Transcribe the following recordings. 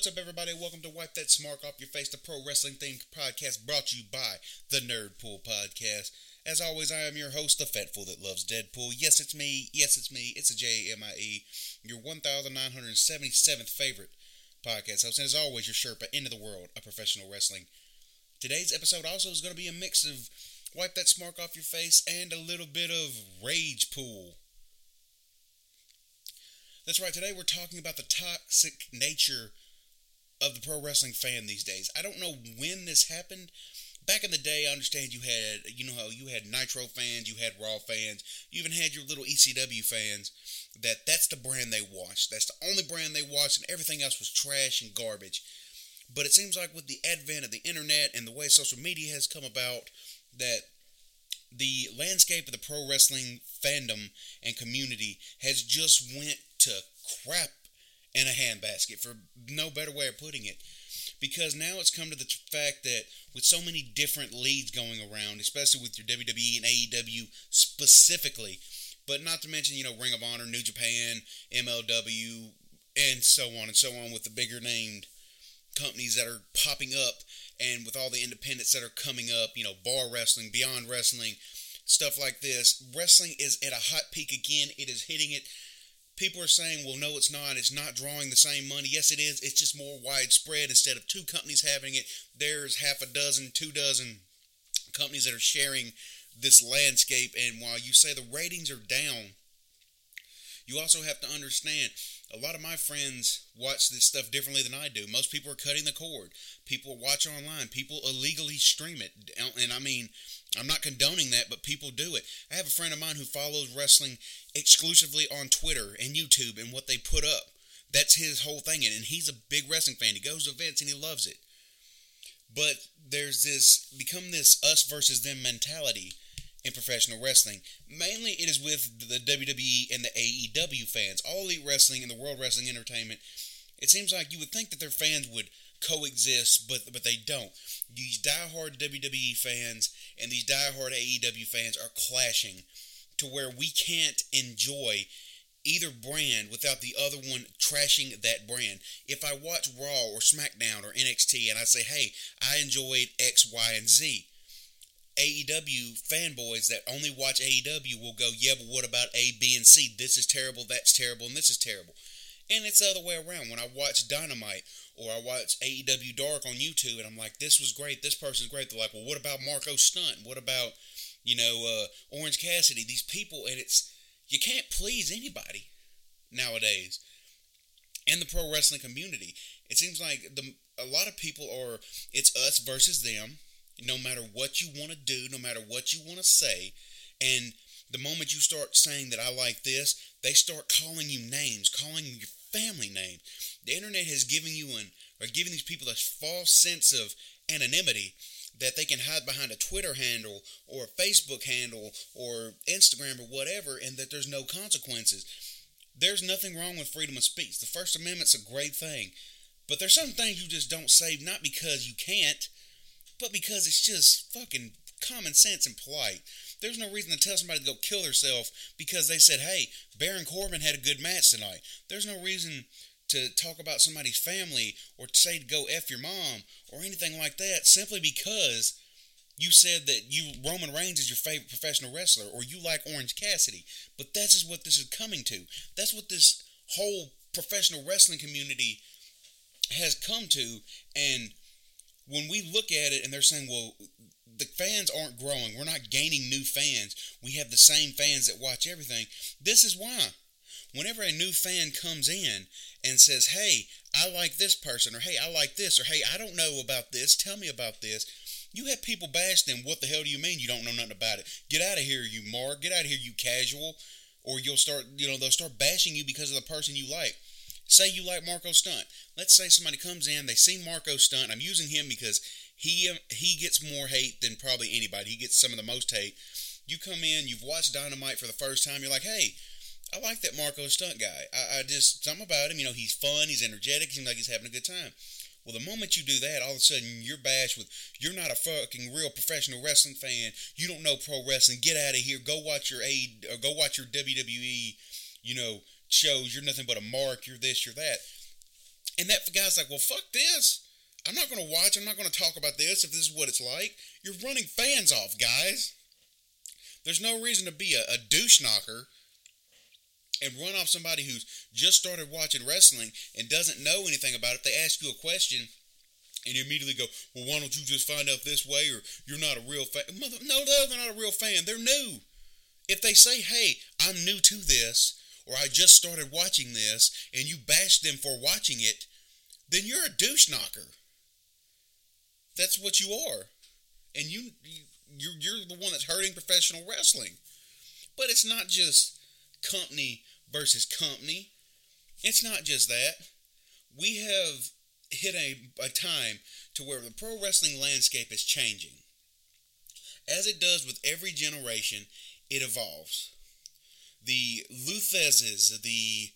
What's up, everybody? Welcome to Wipe That Smark Off Your Face, the pro wrestling themed podcast brought to you by the Nerd Pool Podcast. As always, I am your host, the Fat Fool that loves Deadpool. Yes, it's me. Yes, it's me. It's a J M I E, your 1,977th favorite podcast host. And as always, your Sherpa into the world of professional wrestling. Today's episode also is going to be a mix of Wipe That smirk Off Your Face and a little bit of Rage Pool. That's right, today we're talking about the toxic nature of the pro wrestling fan these days. I don't know when this happened. Back in the day, I understand you had, you know how you had Nitro fans, you had Raw fans, you even had your little ECW fans. That that's the brand they watched. That's the only brand they watched, and everything else was trash and garbage. But it seems like with the advent of the internet and the way social media has come about, that the landscape of the pro wrestling fandom and community has just went to crap in a handbasket, for no better way of putting it. Because now it's come to the fact that with so many different leads going around, especially with your WWE and AEW specifically, but not to mention, you know, Ring of Honor, New Japan, MLW, and so on and so on with the bigger named companies that are popping up and with all the independents that are coming up, you know, bar wrestling, beyond wrestling, stuff like this. Wrestling is at a hot peak again. It is hitting it people are saying, well, no, it's not. It's not drawing the same money. Yes, it is. It's just more widespread. Instead of two companies having it, there's half a dozen, two dozen companies that are sharing this landscape. And while you say the ratings are down, you also have to understand a lot of my friends watch this stuff differently than I do. Most people are cutting the cord. People watch online. People illegally stream it. And I mean, I'm not condoning that, but people do it. I have a friend of mine who follows wrestling exclusively on Twitter and YouTube and what they put up. That's his whole thing. And he's a big wrestling fan. He goes to events and he loves it. But there's this, become this us versus them mentality in professional wrestling. Mainly, it is with the WWE and the AEW fans. All Elite Wrestling and the World Wrestling Entertainment. It seems like you would think that their fans would coexist, but but they don't. These diehard WWE fans and these diehard AEW fans are clashing to where we can't enjoy either brand without the other one trashing that brand. If I watch Raw or SmackDown or NXT and I say, "Hey, I enjoyed X, Y, and Z," AEW fanboys that only watch AEW will go, yeah, but what about A, B, and C? This is terrible, that's terrible, and this is terrible. And it's the other way around. When I watch Dynamite or I watch AEW Dark on YouTube and I'm like, this was great, this person's great, they're like, well, what about Marko Stunt? What about, you know, uh, Orange Cassidy? These people, and it's, you can't please anybody nowadays in the pro wrestling community. It seems like the a lot of people are, it's us versus them no matter what you want to do, no matter what you want to say. And the moment you start saying that I like this, they start calling you names, calling you your family name. The internet has given you an or giving these people a false sense of anonymity that they can hide behind a Twitter handle or a Facebook handle or Instagram or whatever, and that there's no consequences. There's nothing wrong with freedom of speech. The First Amendment's a great thing. But there's some things you just don't say, not because you can't, but because it's just fucking common sense and polite. There's no reason to tell somebody to go kill herself because they said, hey, Baron Corbin had a good match tonight. There's no reason to talk about somebody's family or to say to go F your mom or anything like that simply because you said that you Roman Reigns is your favorite professional wrestler or you like Orange Cassidy. But that's just what this is coming to. That's what this whole professional wrestling community has come to and when we look at it and they're saying, well, the fans aren't growing, we're not gaining new fans, we have the same fans that watch everything. This is why. Whenever a new fan comes in and says, hey, I like this person, or hey, I like this, or hey, I don't know about this, tell me about this, you have people bash them. What the hell do you mean you don't know nothing about it? Get out of here, you mark. Get out of here, you casual. Or you'll start, you know, they'll start bashing you because of the person you like. Say you like Marko Stunt. Let's say somebody comes in, they see Marko Stunt. I'm using him because he um, he gets more hate than probably anybody. He gets some of the most hate. You come in, you've watched Dynamite for the first time. You're like, hey, I like that Marko Stunt guy. I, I just something about him. You know, he's fun, he's energetic, seems like he's having a good time. Well, the moment you do that, all of a sudden you're bashed with you're not a fucking real professional wrestling fan. You don't know pro wrestling. Get out of here. Go watch your A or go watch your WWE, you know, shows. You're nothing but a mark. You're this. You're that. And that guy's like, well, fuck this. I'm not going to watch. I'm not going to talk about this if this is what it's like. You're running fans off, guys. There's no reason to be a, a douche knocker and run off somebody who's just started watching wrestling and doesn't know anything about it. They ask you a question and you immediately go, well, why don't you just find out this way or you're not a real fan? Mother, no, no, they're not a real fan. They're new. If they say, hey, I'm new to this or I just started watching this and you bash them for watching it, then you're a douche knocker. That's what you are. And you, you you're, the one that's hurting professional wrestling. But it's not just company versus company. It's not just that. We have hit a, a time to where the pro wrestling landscape is changing. As it does with every generation, it evolves. The Lou Theszes, the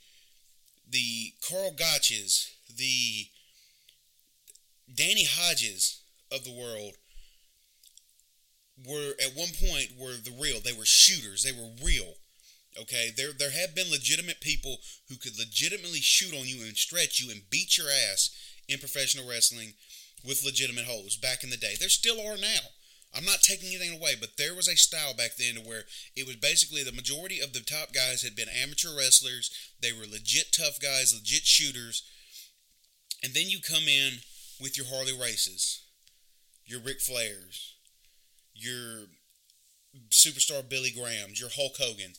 the Karl Gotches, the Danny Hodges of the world were at one point were the real. They were shooters. They were real. Okay, there there have been legitimate people who could legitimately shoot on you and stretch you and beat your ass in professional wrestling with legitimate holds back in the day. There still are now. I'm not taking anything away, but there was a style back then where it was basically the majority of the top guys had been amateur wrestlers. They were legit tough guys, legit shooters. And then you come in with your Harley Races, your Ric Flairs, your superstar Billy Grahams, your Hulk Hogan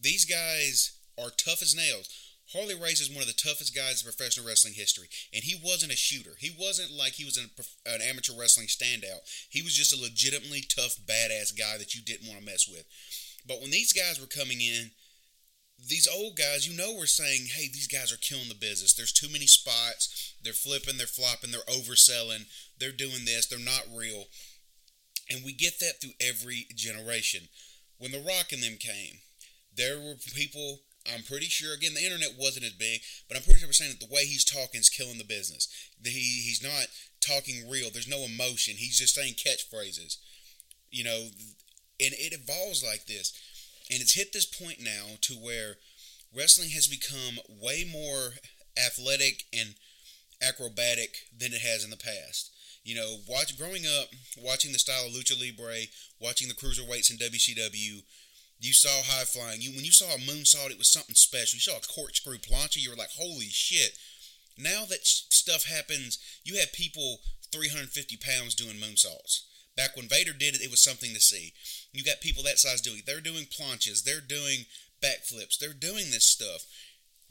these guys are tough as nails. Harley Race is one of the toughest guys in professional wrestling history, and he wasn't a shooter. He wasn't like he was an, an amateur wrestling standout. He was just a legitimately tough, badass guy that you didn't want to mess with. But when these guys were coming in, these old guys, you know, were saying, hey, these guys are killing the business. There's too many spots. They're flipping, they're flopping, they're overselling, they're doing this, they're not real. And we get that through every generation. When The Rock and them came, there were people I'm pretty sure again the internet wasn't as big, but I'm pretty sure we're saying that the way he's talking is killing the business. He he's not talking real. There's no emotion. He's just saying catchphrases. You know, and it evolves like this. And it's hit this point now to where wrestling has become way more athletic and acrobatic than it has in the past. You know, watch growing up, watching the style of lucha libre, watching the cruiserweights in WCW, you saw high flying. You when you saw a moonsault, it was something special. You saw a corkscrew plancha, you were like, "Holy shit!" Now that stuff happens, you have people 350 pounds doing moonsaults. Back when Vader did it, it was something to see. You got people that size doing. They're doing planchas. They're doing backflips. They're doing this stuff.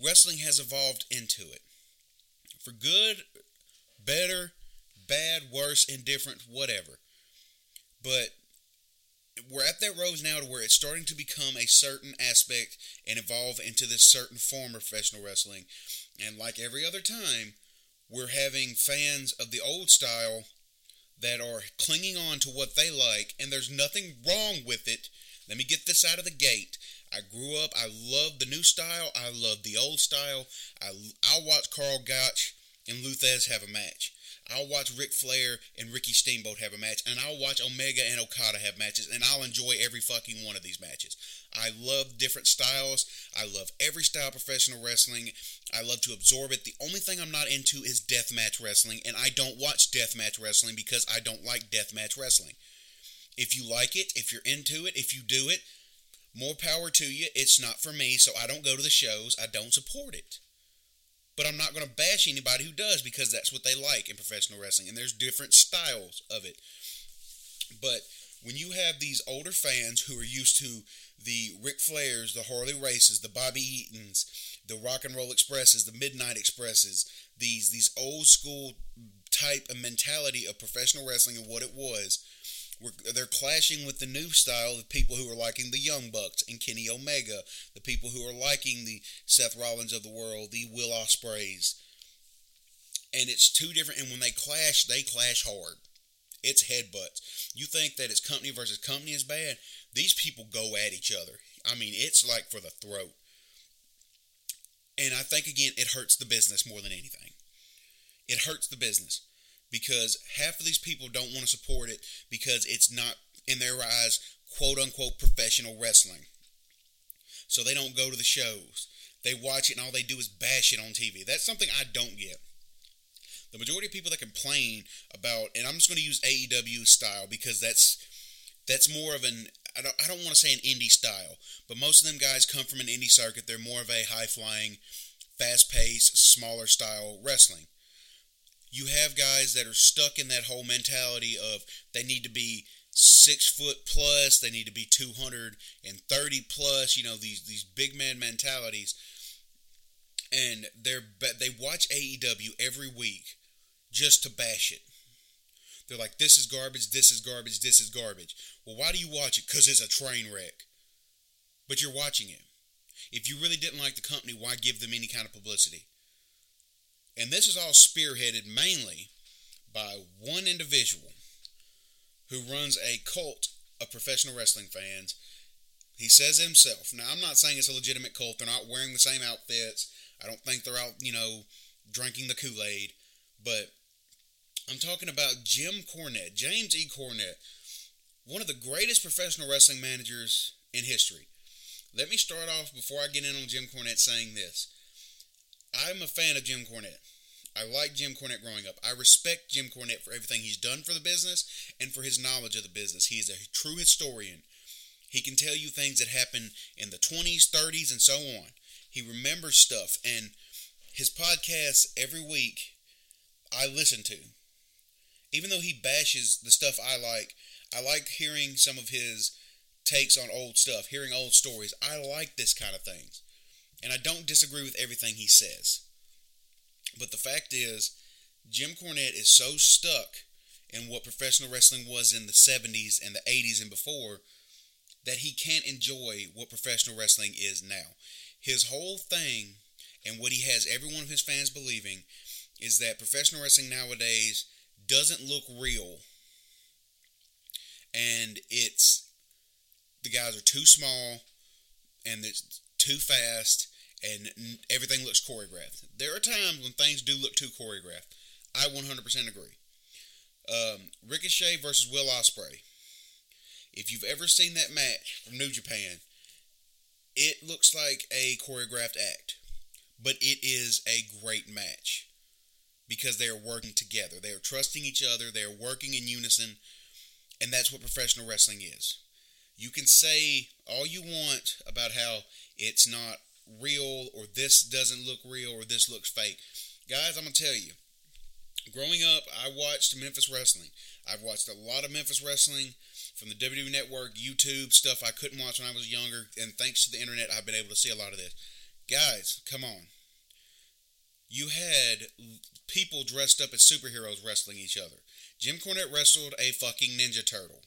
Wrestling has evolved into it. For good, better, bad, worse, indifferent, whatever. But we're at that rose now to where it's starting to become a certain aspect and evolve into this certain form of professional wrestling. And like every other time, we're having fans of the old style that are clinging on to what they like, and there's nothing wrong with it. Let me get this out of the gate. I grew up, I love the new style, I love the old style. I, I watch Karl Gotch and Lou Thesz have a match. I'll watch Ric Flair and Ricky Steamboat have a match, and I'll watch Omega and Okada have matches, and I'll enjoy every fucking one of these matches. I love different styles. I love every style of professional wrestling. I love to absorb it. The only thing I'm not into is deathmatch wrestling, and I don't watch deathmatch wrestling because I don't like deathmatch wrestling. If you like it, if you're into it, if you do it, more power to you. It's not for me, so I don't go to the shows. I don't support it. But I'm not going to bash anybody who does because that's what they like in professional wrestling. And there's different styles of it. But when you have these older fans who are used to the Ric Flairs, the Harley Races, the Bobby Eatons, the Rock and Roll Expresses, the Midnight Expresses, these these old school type of mentality of professional wrestling and what it was, they're clashing with the new style of people who are liking the Young Bucks and Kenny Omega, the people who are liking the Seth Rollins of the world, the Will Ospreays. And it's two different, and when they clash, they clash hard. It's headbutts. You think that it's company versus company is bad? These people go at each other. I mean, it's like for the throat. And I think, again, it hurts the business more than anything. it hurts the business because half of these people don't want to support it because it's not in their eyes quote unquote professional wrestling. So they don't go to the shows. They watch it and all they do is bash it on TV. That's something I don't get. The majority of people that complain about, and I'm just going to use AEW style because that's that's more of an I don't, I don't want to say an indie style, but most of them guys come from an indie circuit. They're more of a high flying, fast paced, smaller style wrestling. You have guys that are stuck in that whole mentality of they need to be six foot plus, they need to be 230 plus, you know, these, these big man mentalities. And they're, they watch AEW every week just to bash it. They're like, this is garbage, this is garbage, this is garbage. Well, why do you watch it? Because it's a train wreck. But you're watching it. If you really didn't like the company, why give them any kind of publicity? And this is all spearheaded mainly by one individual who runs a cult of professional wrestling fans. He says himself. Now, I'm not saying it's a legitimate cult. They're not wearing the same outfits. I don't think they're out, you know, drinking the Kool Aid. But I'm talking about Jim Cornette, James E. Cornette, one of the greatest professional wrestling managers in history. Let me start off before I get in on Jim Cornette saying this. I'm a fan of Jim Cornette. I like Jim Cornette growing up. I respect Jim Cornette for everything he's done for the business and for his knowledge of the business. He is a true historian. He can tell you things that happened in the 20s, 30s, and so on. He remembers stuff, and his podcasts every week I listen to even though he bashes the stuff I like, I like hearing some of his takes on old stuff, hearing old stories. I like this kind of things. And I don't disagree with everything he says. But the fact is, Jim Cornette is so stuck in what professional wrestling was in the 70s and the 80s and before that he can't enjoy what professional wrestling is now. His whole thing and what he has every one of his fans believing is that professional wrestling nowadays doesn't look real. And it's the guys are too small and it's too fast and everything looks choreographed. There are times when things do look too choreographed. I 100% agree. Um, Ricochet versus Will Ospreay. If you've ever seen that match from New Japan, it looks like a choreographed act, but it is a great match because they are working together. They are trusting each other, they are working in unison, and that's what professional wrestling is. You can say all you want about how it's not real or this doesn't look real or this looks fake. Guys, I'm going to tell you. Growing up, I watched Memphis wrestling. I've watched a lot of Memphis wrestling from the WWE Network, YouTube stuff I couldn't watch when I was younger, and thanks to the internet, I've been able to see a lot of this. Guys, come on you had people dressed up as superheroes wrestling each other. Jim Cornette wrestled a fucking Ninja Turtle.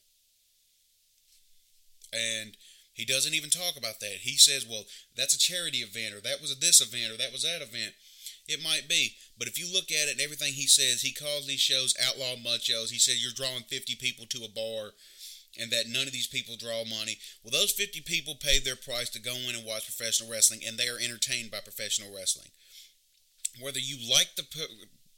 And he doesn't even talk about that. He says, well, that's a charity event, or that was a this event, or that was that event. It might be. But if you look at it and everything he says, he calls these shows outlaw mud shows. He says you're drawing 50 people to a bar and that none of these people draw money. Well, those 50 people paid their price to go in and watch professional wrestling, and they are entertained by professional wrestling whether you like the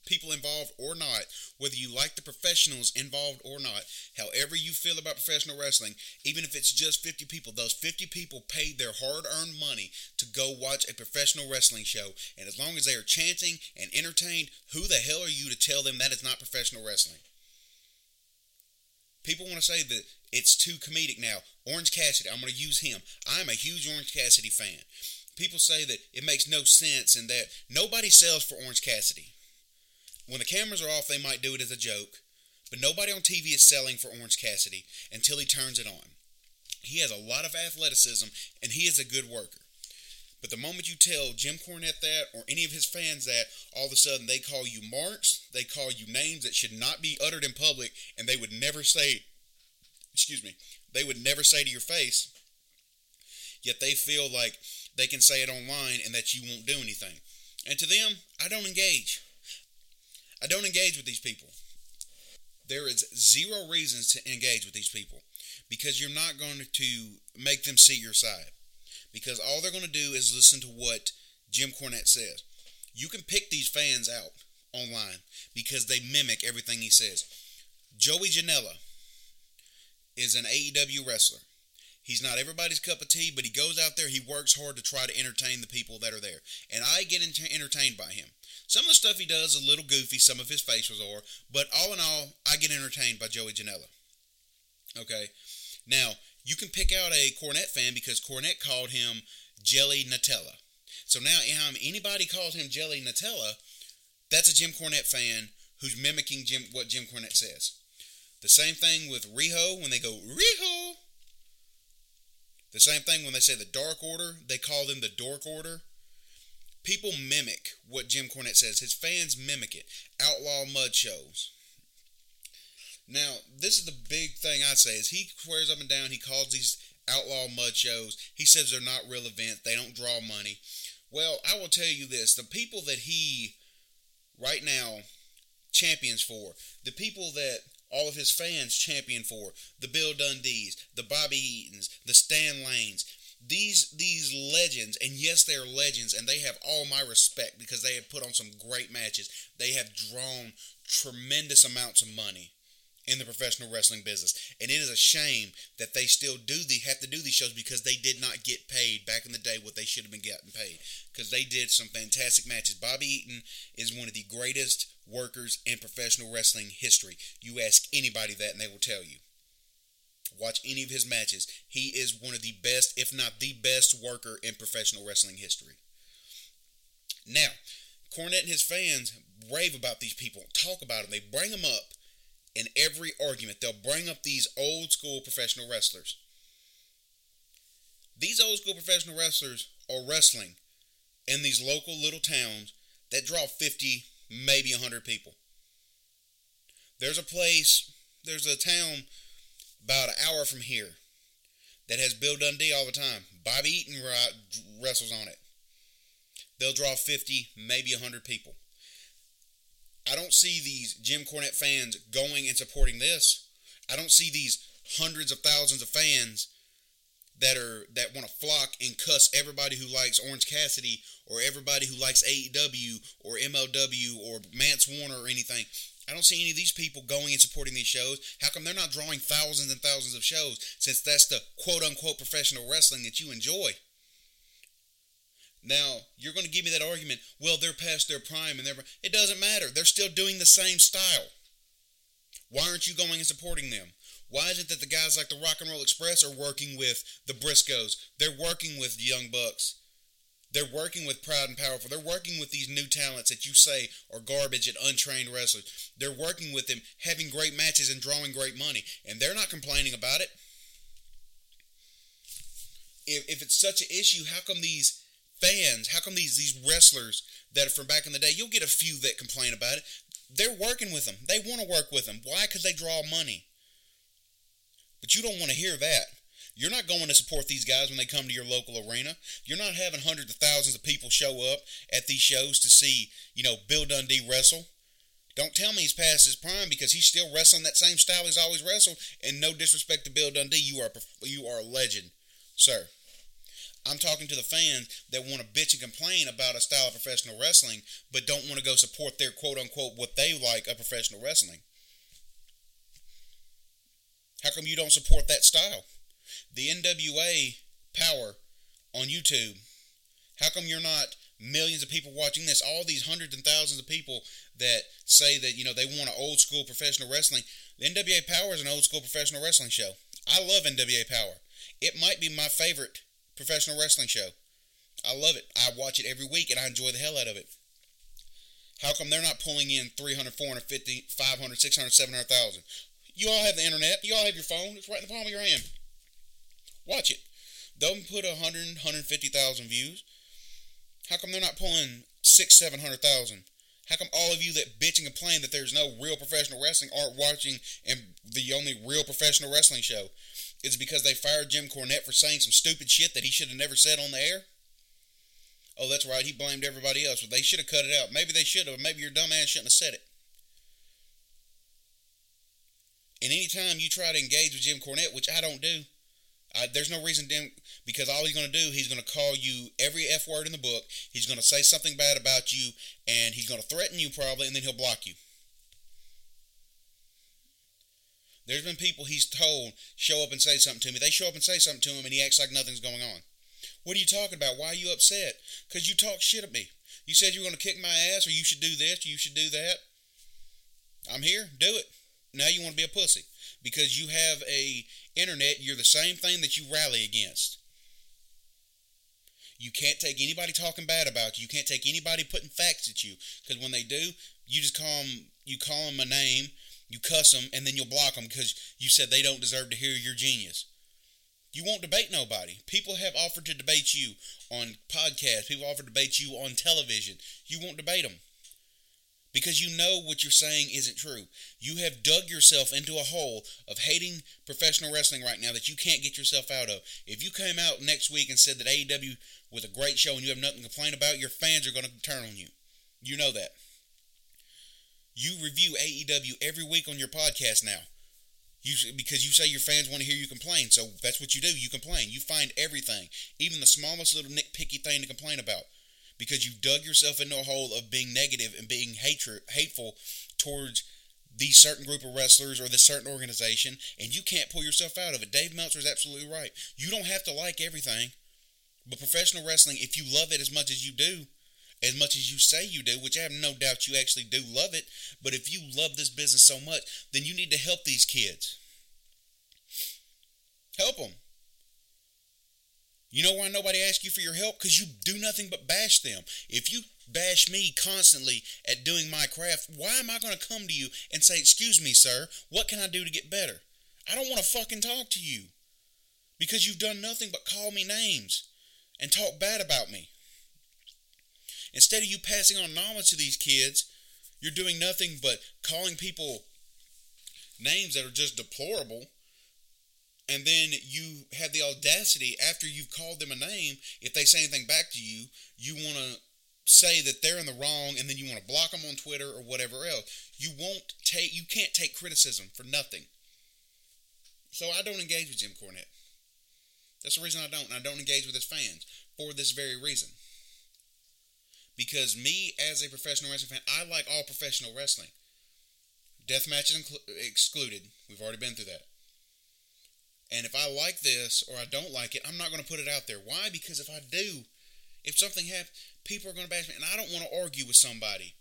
people involved or not, whether you like the professionals involved or not, however you feel about professional wrestling, even if it's just 50 people, those 50 people paid their hard earned money to go watch a professional wrestling show. And as long as they are chanting and entertained, who the hell are you to tell them that is not professional wrestling? People want to say that it's too comedic now. Orange Cassidy, I'm going to use him. I'm a huge Orange Cassidy fan people say that it makes no sense and that nobody sells for Orange Cassidy. When the cameras are off, they might do it as a joke, but nobody on TV is selling for Orange Cassidy until he turns it on. He has a lot of athleticism and he is a good worker. But the moment you tell Jim Cornette that or any of his fans that, all of a sudden they call you marks, they call you names that should not be uttered in public, and they would never say, excuse me, they would never say to your face, yet they feel like they can say it online and that you won't do anything. And to them, I don't engage. I don't engage with these people. There is zero reasons to engage with these people because you're not going to make them see your side. Because all they're going to do is listen to what Jim Cornette says. You can pick these fans out online because they mimic everything he says. Joey Janela is an AEW wrestler. He's not everybody's cup of tea, but he goes out there, he works hard to try to entertain the people that are there. And I get entertained by him. Some of the stuff he does is a little goofy, some of his facials are, but all in all, I get entertained by Joey Janela. Okay? Now, you can pick out a Cornette fan because Cornette called him Jelly Nutella. So now, anybody calls him Jelly Nutella, that's a Jim Cornette fan who's mimicking Jim what Jim Cornette says. The same thing with Riho when they go Riho. The same thing when they say the Dark Order, they call them the Dork Order. People mimic what Jim Cornette says. His fans mimic it. Outlaw mud shows. Now, this is the big thing I say is he swears up and down. He calls these outlaw mud shows. He says they're not real events. They don't draw money. Well, I will tell you this: the people that he right now champions for, the people that all of his fans champion for, the Bill Dundees, the Bobby Eatons, the Stan Lanes, these these legends, and yes, they are legends, and they have all my respect because they have put on some great matches. They have drawn tremendous amounts of money in the professional wrestling business. And it is a shame that they still do the have to do these shows because they did not get paid back in the day what they should have been getting paid. Because they did some fantastic matches. Bobby Eaton is one of the greatest workers in professional wrestling history. You ask anybody that and they will tell you. Watch any of his matches. He is one of the best, if not the best worker in professional wrestling history. Now, Cornette and his fans rave about these people, talk about them, they bring them up in every argument. They'll bring up these old school professional wrestlers. These old school professional wrestlers are wrestling in these local little towns that draw 50, maybe 100 people. There's a place, there's a town about an hour from here that has Bill Dundee all the time. Bobby Eaton wrestles on it. They'll draw 50, maybe 100 people. I don't see these Jim Cornette fans going and supporting this. I don't see these hundreds of thousands of fans that are that want to flock and cuss everybody who likes Orange Cassidy or everybody who likes AEW or MLW or Mance Warner or anything. I don't see any of these people going and supporting these shows. How come they're not drawing thousands and thousands of shows since that's the quote unquote professional wrestling that you enjoy? Now, you're going to give me that argument, well, they're past their prime and they're. It doesn't matter. They're still doing the same style. Why aren't you going and supporting them? Why is it that the guys like the Rock and Roll Express are working with the Briscoes? They're working with the Young Bucks. They're working with Proud and Powerful. They're working with these new talents that you say are garbage and untrained wrestlers. They're working with them, having great matches and drawing great money. And they're not complaining about it. If, if it's such an issue, how come these fans, how come these these wrestlers that are from back in the day, you'll get a few that complain about it. They're working with them. They want to work with them. Why? Because they draw money. But you don't want to hear that. You're not going to support these guys when they come to your local arena. You're not having hundreds of thousands of people show up at these shows to see, you know, Bill Dundee wrestle. Don't tell me he's past his prime because he's still wrestling that same style he's always wrestled. And no disrespect to Bill Dundee, you are you are a legend, sir. I'm talking to the fans that want to bitch and complain about a style of professional wrestling, but don't want to go support their quote unquote what they like of professional wrestling. How come you don't support that style? The NWA power on YouTube. How come you're not millions of people watching this? All these hundreds and thousands of people that say that, you know, they want an old school professional wrestling. The NWA Power is an old school professional wrestling show. I love NWA Power. It might be my favorite professional wrestling show. I love it. I watch it every week and I enjoy the hell out of it. How come they're not pulling in 300, 450, 500, 600, 700,000? You all have the internet. You all have your phone. It's right in the palm of your hand. Watch it. They'll put 100, 150,000 views. How come they're not pulling six, 700,000? How come all of you that bitch and complain that there's no real professional wrestling aren't watching and the only real professional wrestling show? Is because they fired Jim Cornette for saying some stupid shit that he should have never said on the air? Oh, that's right. He blamed everybody else. but they should have cut it out. Maybe they should have. Maybe your dumb ass shouldn't have said it. And anytime you try to engage with Jim Cornette, which I don't do, I, there's no reason to, because all he's going to do, he's going to call you every F word in the book. He's going to say something bad about you, and he's going to threaten you probably, and then he'll block you. There's been people he's told show up and say something to me. They show up and say something to him, and he acts like nothing's going on. What are you talking about? Why are you upset? Because you talk shit at me. You said you were going to kick my ass, or you should do this, or you should do that. I'm here. Do it. Now you want to be a pussy because you have a internet. You're the same thing that you rally against. You can't take anybody talking bad about you. You can't take anybody putting facts at you because when they do, you just call them. You call them a name. You cuss them, and then you'll block them because you said they don't deserve to hear your genius. You won't debate nobody. People have offered to debate you on podcasts. People offered to debate you on television. You won't debate them because you know what you're saying isn't true. You have dug yourself into a hole of hating professional wrestling right now that you can't get yourself out of. If you came out next week and said that AEW was a great show and you have nothing to complain about, your fans are going to turn on you. You know that. You review AEW every week on your podcast now. You because you say your fans want to hear you complain, so that's what you do. You complain. You find everything, even the smallest little nitpicky thing to complain about because you've dug yourself into a hole of being negative and being hatred, hateful towards these certain group of wrestlers or this certain organization, and you can't pull yourself out of it. Dave Meltzer is absolutely right. You don't have to like everything, but professional wrestling, if you love it as much as you do, as much as you say you do, which I have no doubt you actually do love it, but if you love this business so much, then you need to help these kids. Help them. You know why nobody asks you for your help? Because you do nothing but bash them. If you bash me constantly at doing my craft, why am I going to come to you and say, Excuse me, sir, what can I do to get better? I don't want to fucking talk to you because you've done nothing but call me names and talk bad about me. Instead of you passing on knowledge to these kids, you're doing nothing but calling people names that are just deplorable and then you have the audacity after you've called them a name if they say anything back to you you want to say that they're in the wrong and then you want to block them on twitter or whatever else. You won't take you can't take criticism for nothing. So i don't engage with jim cornette. That's the reason i don't and i don't engage with his fans for this very reason. Because me as a professional wrestling fan i like all professional wrestling. Death matches excluded. We've already been through that and if I like this or I don't like it, I'm not going to put it out there. Why? Because if I do, if something happens, people are going to bash me. And I don't want to argue with somebody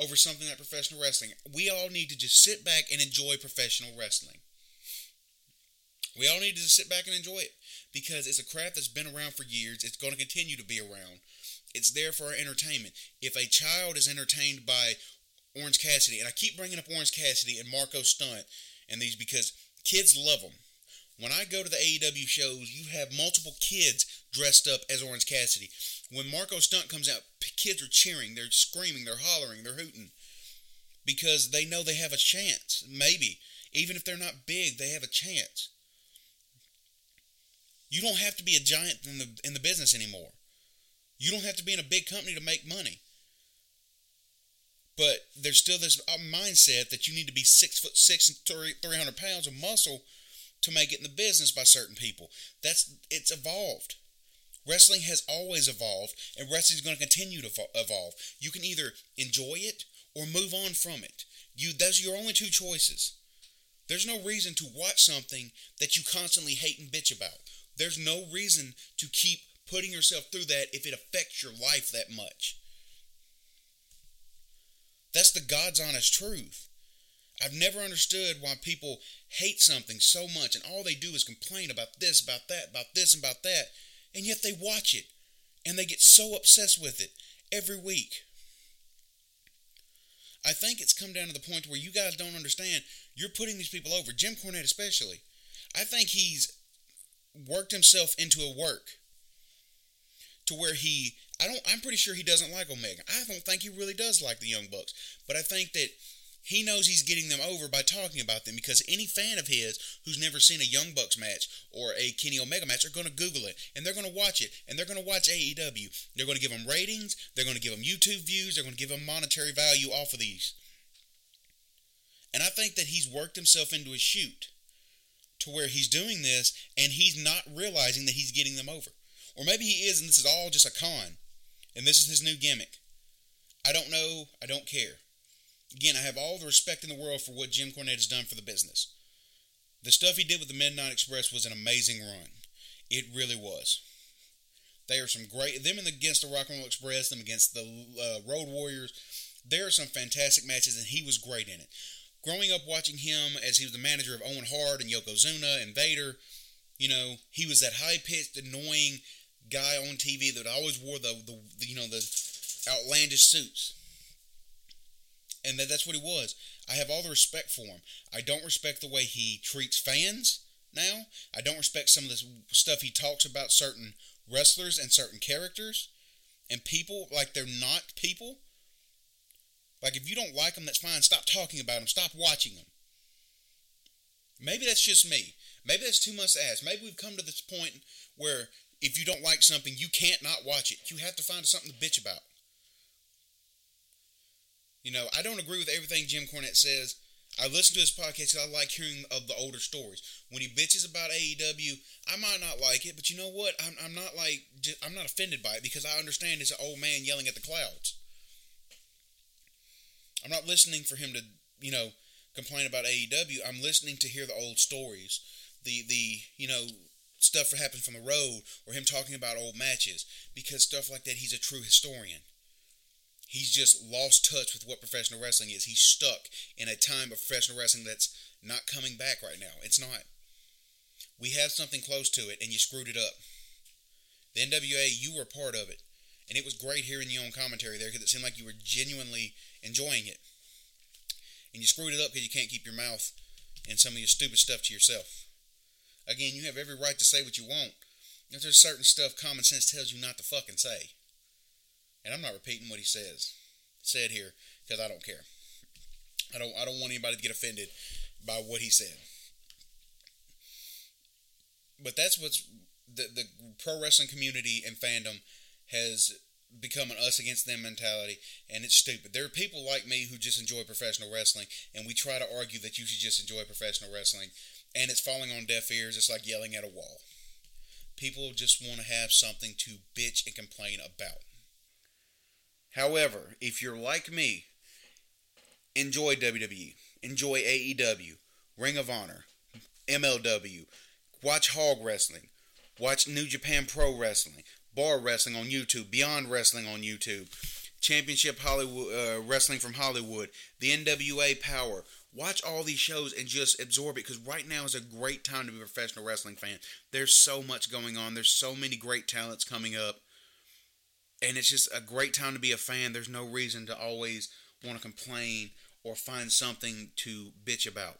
over something like professional wrestling. We all need to just sit back and enjoy professional wrestling. We all need to just sit back and enjoy it because it's a craft that's been around for years. It's going to continue to be around. It's there for our entertainment. If a child is entertained by Orange Cassidy, and I keep bringing up Orange Cassidy and Marko Stunt and these because kids love them. When I go to the AEW shows, you have multiple kids dressed up as Orange Cassidy. When Marko Stunt comes out, kids are cheering, they're screaming, they're hollering, they're hooting because they know they have a chance. Maybe even if they're not big, they have a chance. You don't have to be a giant in the in the business anymore. You don't have to be in a big company to make money. But there's still this uh, mindset that you need to be six foot six and three hundred pounds of muscle to make it in the business by certain people. That's it's evolved. Wrestling has always evolved, and wrestling is going to continue to evolve. You can either enjoy it or move on from it. You those are your only two choices. There's no reason to watch something that you constantly hate and bitch about. There's no reason to keep putting yourself through that if it affects your life that much. That's the God's honest truth. I've never understood why people hate something so much and all they do is complain about this, about that, about this, and about that, and yet they watch it and they get so obsessed with it every week. I think it's come down to the point where you guys don't understand. You're putting these people over, Jim Cornette especially. I think he's worked himself into a work to where he I don't I'm pretty sure he doesn't like Omega. I don't think he really does like the Young Bucks. But I think that he knows he's getting them over by talking about them because any fan of his who's never seen a Young Bucks match or a Kenny Omega match are going to Google it and they're going to watch it and they're going to watch AEW. They're going to give them ratings, they're going to give them YouTube views, they're going to give them monetary value off of these. And I think that he's worked himself into a shoot to to where he's doing this and he's not realizing that he's getting them over. Or maybe he is and this is all just a con and this is his new gimmick. I don't know. I don't care. Again, I have all the respect in the world for what Jim Cornette has done for the business. The stuff he did with the Midnight Express was an amazing run. It really was. They are some great. Them and against the Rock and Roll Express, them against the uh, Road Warriors. There are some fantastic matches, and he was great in it. Growing up watching him as he was the manager of Owen Hart and Yokozuna and Vader, you know, he was that high pitched, annoying guy on TV that always wore the, the, the you know the outlandish suits and that, that's what he was. I have all the respect for him. I don't respect the way he treats fans now. I don't respect some of the stuff he talks about certain wrestlers and certain characters and people like they're not people. Like if you don't like them, that's fine. Stop talking about them. Stop watching them. Maybe that's just me. Maybe that's too much to ask. Maybe we've come to this point where if you don't like something, you can't not watch it. You have to find something to bitch about. You know, I don't agree with everything Jim Cornette says. I listen to his podcast because I like hearing of the older stories. When he bitches about AEW, I might not like it, but you know what? I'm, I'm not like I'm not offended by it because I understand it's an old man yelling at the clouds. I'm not listening for him to, you know, complain about AEW. I'm listening to hear the old stories, the the you know stuff that happened from the road, or him talking about old matches because stuff like that. He's a true historian. He's just lost touch with what professional wrestling is. He's stuck in a time of professional wrestling that's not coming back right now. It's not. We have something close to it, and you screwed it up. The NWA, you were part of it. And it was great hearing your own commentary there because it seemed like you were genuinely enjoying it. And you screwed it up because you can't keep your mouth and some of your stupid stuff to yourself. Again, you have every right to say what you want. If there's certain stuff common sense tells you not to fucking say. And I'm not repeating what he says said here because I don't care. I don't I don't want anybody to get offended by what he said. But that's what's the the pro wrestling community and fandom has become an us against them mentality and it's stupid. There are people like me who just enjoy professional wrestling and we try to argue that you should just enjoy professional wrestling and it's falling on deaf ears. It's like yelling at a wall. People just want to have something to bitch and complain about. However, if you're like me, enjoy WWE, enjoy AEW, Ring of Honor, MLW, watch Hog Wrestling, watch New Japan Pro Wrestling, Bar Wrestling on YouTube, Beyond Wrestling on YouTube, Championship Hollywood uh, Wrestling from Hollywood, the NWA Power. Watch all these shows and just absorb it because right now is a great time to be a professional wrestling fan. There's so much going on. There's so many great talents coming up and it's just a great time to be a fan. There's no reason to always want to complain or find something to bitch about.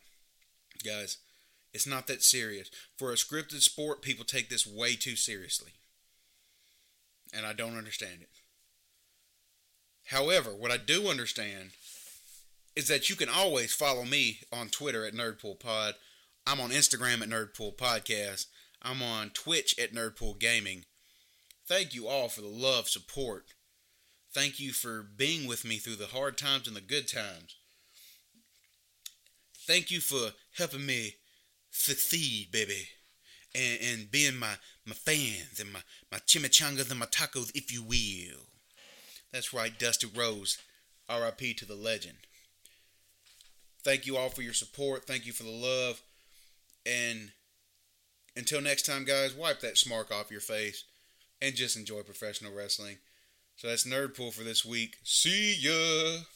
Guys, it's not that serious. For a scripted sport, people take this way too seriously. And I don't understand it. However, what I do understand is that you can always follow me on Twitter at NerdpoolPod. I'm on Instagram at Nerdpool Podcast. I'm on Twitch at Nerdpool Gaming. Thank you all for the love, support. Thank you for being with me through the hard times and the good times. Thank you for helping me succeed, baby. And, and being my, my fans and my, my chimichangas and my tacos, if you will. That's right, Dusty Rhodes. RIP to the legend. Thank you all for your support. Thank you for the love. And until next time, guys, wipe that smirk off your face and just enjoy professional wrestling. So that's Nerd Pool for this week. See ya!